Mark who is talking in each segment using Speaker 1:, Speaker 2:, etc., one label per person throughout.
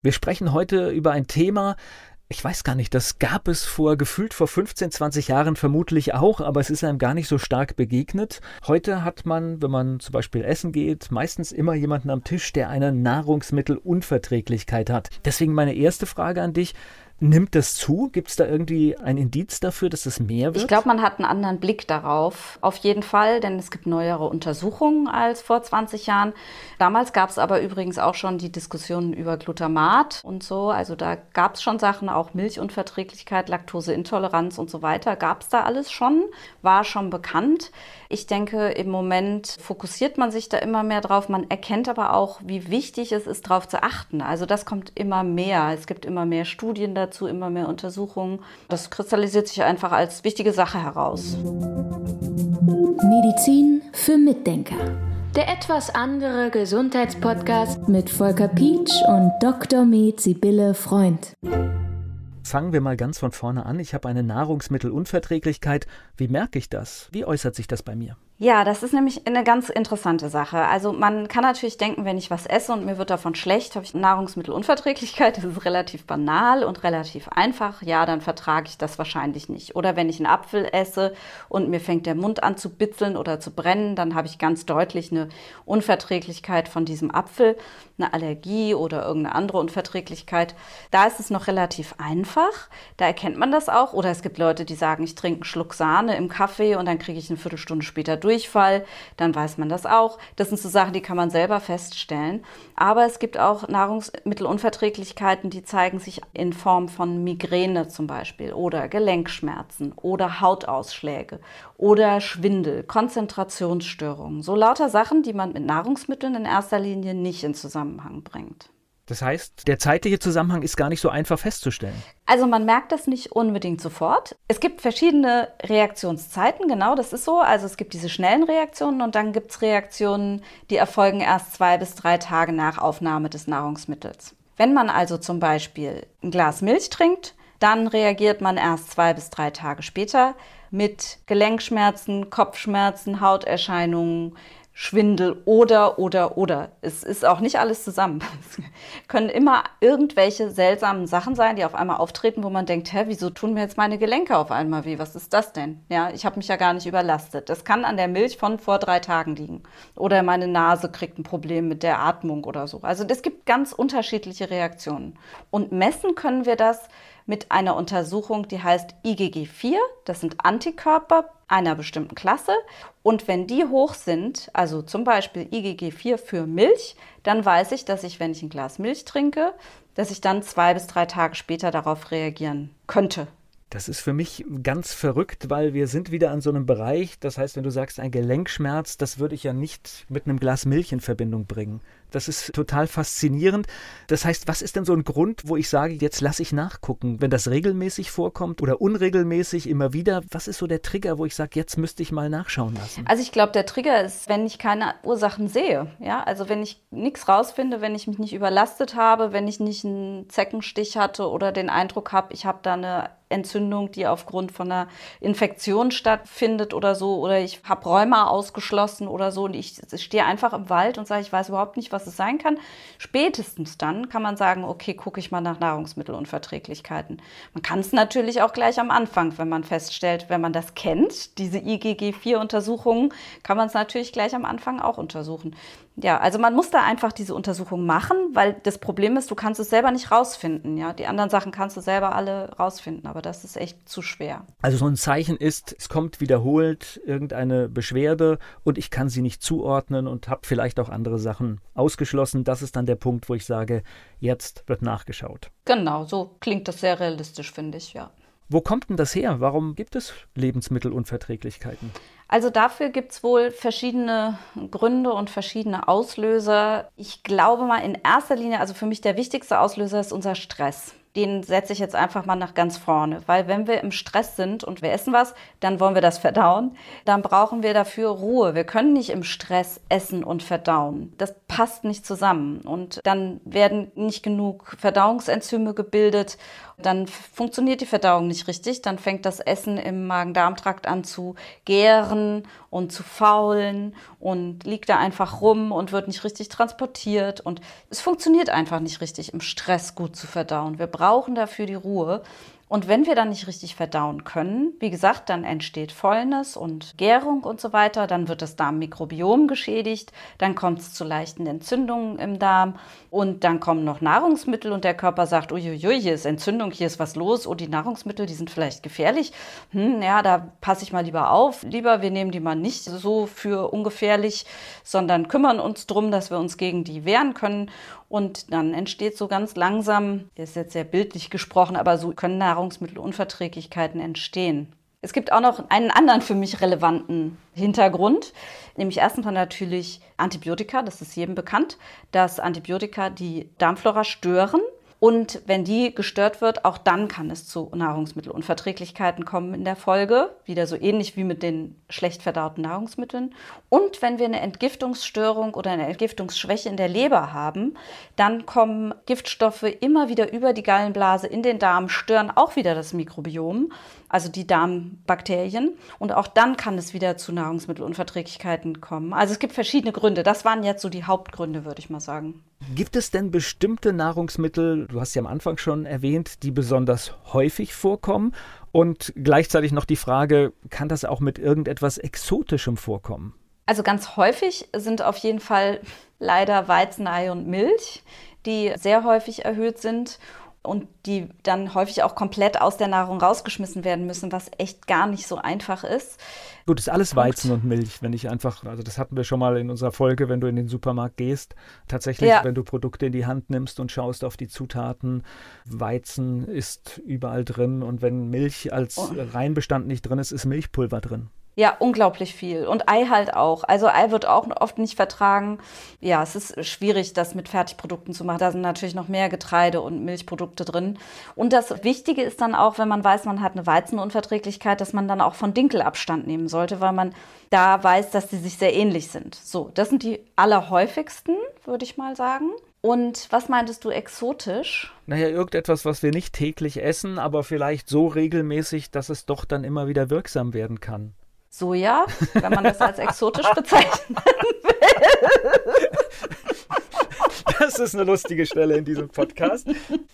Speaker 1: Wir sprechen heute über ein Thema, ich weiß gar nicht, das gab es vor gefühlt vor 15, 20 Jahren vermutlich auch, aber es ist einem gar nicht so stark begegnet. Heute hat man, wenn man zum Beispiel essen geht, meistens immer jemanden am Tisch, der eine Nahrungsmittelunverträglichkeit hat. Deswegen meine erste Frage an dich. Nimmt das zu? Gibt es da irgendwie ein Indiz dafür, dass es mehr wird?
Speaker 2: Ich glaube, man hat einen anderen Blick darauf. Auf jeden Fall, denn es gibt neuere Untersuchungen als vor 20 Jahren. Damals gab es aber übrigens auch schon die Diskussionen über Glutamat und so. Also da gab es schon Sachen, auch Milchunverträglichkeit, Laktoseintoleranz und so weiter. Gab es da alles schon, war schon bekannt. Ich denke, im Moment fokussiert man sich da immer mehr drauf. Man erkennt aber auch, wie wichtig es ist, darauf zu achten. Also das kommt immer mehr. Es gibt immer mehr Studien dazu dazu immer mehr Untersuchungen. Das kristallisiert sich einfach als wichtige Sache heraus.
Speaker 3: Medizin für Mitdenker. Der etwas andere Gesundheitspodcast mit Volker Pietsch und Dr. Med Sibylle Freund.
Speaker 1: Fangen wir mal ganz von vorne an. Ich habe eine Nahrungsmittelunverträglichkeit. Wie merke ich das? Wie äußert sich das bei mir?
Speaker 2: Ja, das ist nämlich eine ganz interessante Sache. Also man kann natürlich denken, wenn ich was esse und mir wird davon schlecht, habe ich Nahrungsmittelunverträglichkeit. Das ist relativ banal und relativ einfach. Ja, dann vertrage ich das wahrscheinlich nicht. Oder wenn ich einen Apfel esse und mir fängt der Mund an zu bitzeln oder zu brennen, dann habe ich ganz deutlich eine Unverträglichkeit von diesem Apfel, eine Allergie oder irgendeine andere Unverträglichkeit. Da ist es noch relativ einfach. Da erkennt man das auch. Oder es gibt Leute, die sagen, ich trinke einen Schluck Sahne im Kaffee und dann kriege ich eine Viertelstunde später durch Durchfall, dann weiß man das auch. Das sind so Sachen, die kann man selber feststellen. Aber es gibt auch Nahrungsmittelunverträglichkeiten, die zeigen sich in Form von Migräne zum Beispiel oder Gelenkschmerzen oder Hautausschläge oder Schwindel, Konzentrationsstörungen. So lauter Sachen, die man mit Nahrungsmitteln in erster Linie nicht in Zusammenhang bringt.
Speaker 1: Das heißt, der zeitliche Zusammenhang ist gar nicht so einfach festzustellen.
Speaker 2: Also man merkt das nicht unbedingt sofort. Es gibt verschiedene Reaktionszeiten, genau, das ist so. Also es gibt diese schnellen Reaktionen und dann gibt es Reaktionen, die erfolgen erst zwei bis drei Tage nach Aufnahme des Nahrungsmittels. Wenn man also zum Beispiel ein Glas Milch trinkt, dann reagiert man erst zwei bis drei Tage später mit Gelenkschmerzen, Kopfschmerzen, Hauterscheinungen, Schwindel oder, oder, oder. Es ist auch nicht alles zusammen. Es können immer irgendwelche seltsamen Sachen sein, die auf einmal auftreten, wo man denkt, hä, wieso tun mir jetzt meine Gelenke auf einmal weh? Was ist das denn? Ja, ich habe mich ja gar nicht überlastet. Das kann an der Milch von vor drei Tagen liegen. Oder meine Nase kriegt ein Problem mit der Atmung oder so. Also es gibt ganz unterschiedliche Reaktionen. Und messen können wir das mit einer Untersuchung, die heißt IgG4. Das sind Antikörper einer bestimmten Klasse. Und wenn die hoch sind, also zum Beispiel IgG4 für Milch, dann weiß ich, dass ich, wenn ich ein Glas Milch trinke, dass ich dann zwei bis drei Tage später darauf reagieren könnte.
Speaker 1: Das ist für mich ganz verrückt, weil wir sind wieder an so einem Bereich, das heißt, wenn du sagst, ein Gelenkschmerz, das würde ich ja nicht mit einem Glas Milch in Verbindung bringen. Das ist total faszinierend. Das heißt, was ist denn so ein Grund, wo ich sage, jetzt lasse ich nachgucken, wenn das regelmäßig vorkommt oder unregelmäßig immer wieder? Was ist so der Trigger, wo ich sage, jetzt müsste ich mal nachschauen lassen?
Speaker 2: Also ich glaube, der Trigger ist, wenn ich keine Ursachen sehe. Ja, also wenn ich nichts rausfinde, wenn ich mich nicht überlastet habe, wenn ich nicht einen Zeckenstich hatte oder den Eindruck habe, ich habe da eine Entzündung, die aufgrund von einer Infektion stattfindet oder so, oder ich habe Rheuma ausgeschlossen oder so und ich stehe einfach im Wald und sage, ich weiß überhaupt nicht, was was es sein kann. Spätestens dann kann man sagen, okay, gucke ich mal nach Nahrungsmittelunverträglichkeiten. Man kann es natürlich auch gleich am Anfang, wenn man feststellt, wenn man das kennt, diese IgG4-Untersuchungen, kann man es natürlich gleich am Anfang auch untersuchen. Ja, also man muss da einfach diese Untersuchung machen, weil das Problem ist, du kannst es selber nicht rausfinden. Ja, die anderen Sachen kannst du selber alle rausfinden, aber das ist echt zu schwer.
Speaker 1: Also so ein Zeichen ist, es kommt wiederholt irgendeine Beschwerde und ich kann sie nicht zuordnen und habe vielleicht auch andere Sachen ausgeschlossen. Das ist dann der Punkt, wo ich sage, jetzt wird nachgeschaut.
Speaker 2: Genau, so klingt das sehr realistisch, finde ich, ja.
Speaker 1: Wo kommt denn das her? Warum gibt es Lebensmittelunverträglichkeiten?
Speaker 2: Also dafür gibt es wohl verschiedene Gründe und verschiedene Auslöser. Ich glaube mal in erster Linie, also für mich der wichtigste Auslöser ist unser Stress. den setze ich jetzt einfach mal nach ganz vorne. Weil wenn wir im Stress sind und wir essen was, dann wollen wir das verdauen. Dann brauchen wir dafür Ruhe. Wir können nicht im Stress essen und verdauen. Das passt nicht zusammen. Und dann werden nicht genug Verdauungsenzyme gebildet. Dann funktioniert die Verdauung nicht richtig. Dann fängt das Essen im Magen-Darm-Trakt an zu gären und zu faulen und liegt da einfach rum und wird nicht richtig transportiert. Und es funktioniert einfach nicht richtig, im Stress gut zu verdauen. Wir brauchen dafür die Ruhe. Und wenn wir dann nicht richtig verdauen können, wie gesagt, dann entsteht Fäulnis und Gärung und so weiter, dann wird das Darmmikrobiom geschädigt, dann kommt es zu leichten Entzündungen im Darm und dann kommen noch Nahrungsmittel und der Körper sagt, uiuiui, hier ist Entzündung, hier ist was los, oh, die Nahrungsmittel, die sind vielleicht gefährlich. Hm, ja, da passe ich mal lieber auf. Lieber, wir nehmen die mal nicht so für ungefährlich, sondern kümmern uns drum, dass wir uns gegen die wehren können. Und dann entsteht so ganz langsam, ist jetzt sehr bildlich gesprochen, aber so können Nahrungsmittelunverträglichkeiten entstehen. Es gibt auch noch einen anderen für mich relevanten Hintergrund, nämlich erstens natürlich Antibiotika, das ist jedem bekannt, dass Antibiotika die Darmflora stören und wenn die gestört wird, auch dann kann es zu Nahrungsmittelunverträglichkeiten kommen in der Folge. Wieder so ähnlich wie mit den schlecht verdauten Nahrungsmitteln. Und wenn wir eine Entgiftungsstörung oder eine Entgiftungsschwäche in der Leber haben, dann kommen Giftstoffe immer wieder über die Gallenblase in den Darm, stören auch wieder das Mikrobiom, also die Darmbakterien. Und auch dann kann es wieder zu Nahrungsmittelunverträglichkeiten kommen. Also es gibt verschiedene Gründe. Das waren jetzt so die Hauptgründe, würde ich mal sagen.
Speaker 1: Gibt es denn bestimmte Nahrungsmittel, du hast ja am Anfang schon erwähnt, die besonders häufig vorkommen? Und gleichzeitig noch die Frage, kann das auch mit irgendetwas Exotischem vorkommen?
Speaker 2: Also ganz häufig sind auf jeden Fall leider Weizenei und Milch, die sehr häufig erhöht sind und die dann häufig auch komplett aus der Nahrung rausgeschmissen werden müssen, was echt gar nicht so einfach ist.
Speaker 1: Gut, ist alles Weizen und Milch, wenn ich einfach, also das hatten wir schon mal in unserer Folge, wenn du in den Supermarkt gehst. Tatsächlich, ja. wenn du Produkte in die Hand nimmst und schaust auf die Zutaten, Weizen ist überall drin und wenn Milch als oh. Reinbestand nicht drin ist, ist Milchpulver drin.
Speaker 2: Ja, unglaublich viel. Und Ei halt auch. Also Ei wird auch oft nicht vertragen. Ja, es ist schwierig, das mit Fertigprodukten zu machen. Da sind natürlich noch mehr Getreide und Milchprodukte drin. Und das Wichtige ist dann auch, wenn man weiß, man hat eine Weizenunverträglichkeit, dass man dann auch von Dinkel Abstand nehmen sollte, weil man da weiß, dass sie sich sehr ähnlich sind. So, das sind die allerhäufigsten, würde ich mal sagen. Und was meintest du exotisch?
Speaker 1: Naja, irgendetwas, was wir nicht täglich essen, aber vielleicht so regelmäßig, dass es doch dann immer wieder wirksam werden kann.
Speaker 2: Soja, wenn man das als exotisch bezeichnen will.
Speaker 1: Das ist eine lustige Stelle in diesem Podcast.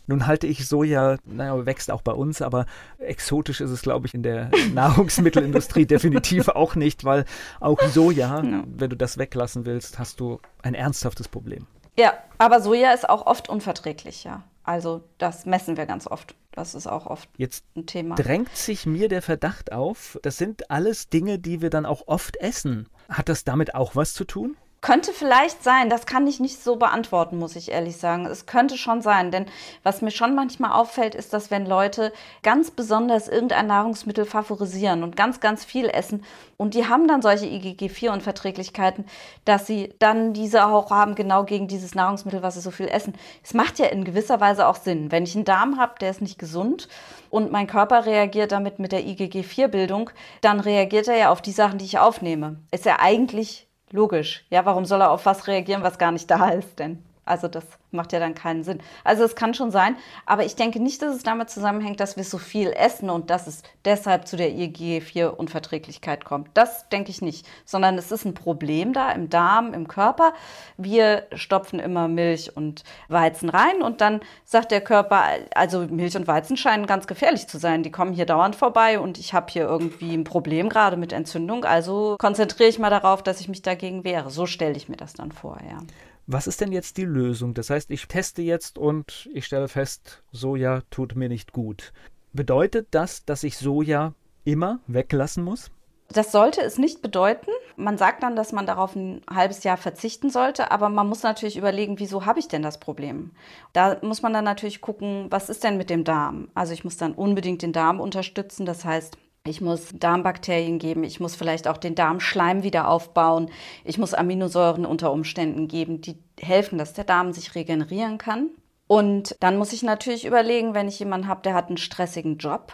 Speaker 1: Nun halte ich Soja, naja, wächst auch bei uns, aber exotisch ist es, glaube ich, in der Nahrungsmittelindustrie definitiv auch nicht, weil auch Soja, ja. wenn du das weglassen willst, hast du ein ernsthaftes Problem.
Speaker 2: Ja, aber Soja ist auch oft unverträglich, ja. Also das messen wir ganz oft. Das ist auch oft
Speaker 1: Jetzt ein Thema. Drängt sich mir der Verdacht auf, das sind alles Dinge, die wir dann auch oft essen. Hat das damit auch was zu tun?
Speaker 2: Könnte vielleicht sein, das kann ich nicht so beantworten, muss ich ehrlich sagen. Es könnte schon sein, denn was mir schon manchmal auffällt, ist, dass wenn Leute ganz besonders irgendein Nahrungsmittel favorisieren und ganz, ganz viel essen und die haben dann solche IgG4-Unverträglichkeiten, dass sie dann diese auch haben, genau gegen dieses Nahrungsmittel, was sie so viel essen. Es macht ja in gewisser Weise auch Sinn. Wenn ich einen Darm habe, der ist nicht gesund und mein Körper reagiert damit mit der IgG4-Bildung, dann reagiert er ja auf die Sachen, die ich aufnehme. Ist ja eigentlich Logisch. Ja, warum soll er auf was reagieren, was gar nicht da ist denn? Also das macht ja dann keinen Sinn. Also es kann schon sein, aber ich denke nicht, dass es damit zusammenhängt, dass wir so viel essen und dass es deshalb zu der IgG4-Unverträglichkeit kommt. Das denke ich nicht, sondern es ist ein Problem da im Darm, im Körper. Wir stopfen immer Milch und Weizen rein und dann sagt der Körper, also Milch und Weizen scheinen ganz gefährlich zu sein. Die kommen hier dauernd vorbei und ich habe hier irgendwie ein Problem gerade mit Entzündung. Also konzentriere ich mal darauf, dass ich mich dagegen wehre. So stelle ich mir das dann vor, ja.
Speaker 1: Was ist denn jetzt die Lösung? Das heißt, ich teste jetzt und ich stelle fest, Soja tut mir nicht gut. Bedeutet das, dass ich Soja immer weglassen muss?
Speaker 2: Das sollte es nicht bedeuten. Man sagt dann, dass man darauf ein halbes Jahr verzichten sollte, aber man muss natürlich überlegen, wieso habe ich denn das Problem? Da muss man dann natürlich gucken, was ist denn mit dem Darm? Also ich muss dann unbedingt den Darm unterstützen, das heißt ich muss Darmbakterien geben, ich muss vielleicht auch den Darmschleim wieder aufbauen, ich muss Aminosäuren unter Umständen geben, die helfen, dass der Darm sich regenerieren kann. Und dann muss ich natürlich überlegen, wenn ich jemanden habe, der hat einen stressigen Job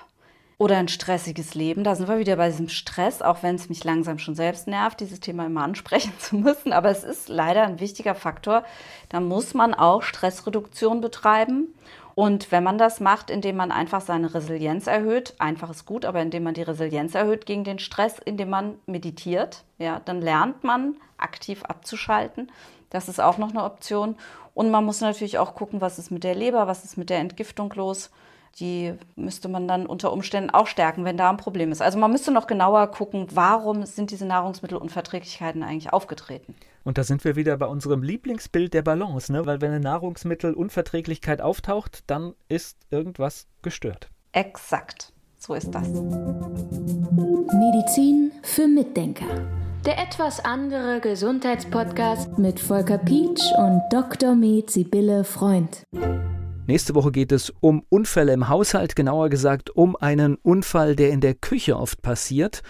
Speaker 2: oder ein stressiges Leben, da sind wir wieder bei diesem Stress, auch wenn es mich langsam schon selbst nervt, dieses Thema immer ansprechen zu müssen. Aber es ist leider ein wichtiger Faktor. Da muss man auch Stressreduktion betreiben. Und wenn man das macht, indem man einfach seine Resilienz erhöht, einfach ist gut, aber indem man die Resilienz erhöht gegen den Stress, indem man meditiert, ja, dann lernt man aktiv abzuschalten. Das ist auch noch eine Option. Und man muss natürlich auch gucken, was ist mit der Leber, was ist mit der Entgiftung los. Die müsste man dann unter Umständen auch stärken, wenn da ein Problem ist. Also man müsste noch genauer gucken, warum sind diese Nahrungsmittelunverträglichkeiten eigentlich aufgetreten.
Speaker 1: Und da sind wir wieder bei unserem Lieblingsbild der Balance, ne? weil wenn eine Nahrungsmittelunverträglichkeit auftaucht, dann ist irgendwas gestört.
Speaker 2: Exakt, so ist das.
Speaker 3: Medizin für Mitdenker. Der etwas andere Gesundheitspodcast mit Volker Pietsch und Dr. Med Sibylle Freund.
Speaker 1: Nächste Woche geht es um Unfälle im Haushalt, genauer gesagt um einen Unfall, der in der Küche oft passiert.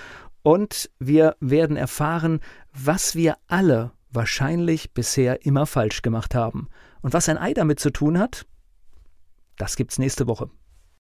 Speaker 1: Und wir werden erfahren, was wir alle wahrscheinlich bisher immer falsch gemacht haben. Und was ein Ei damit zu tun hat, das gibt's nächste Woche.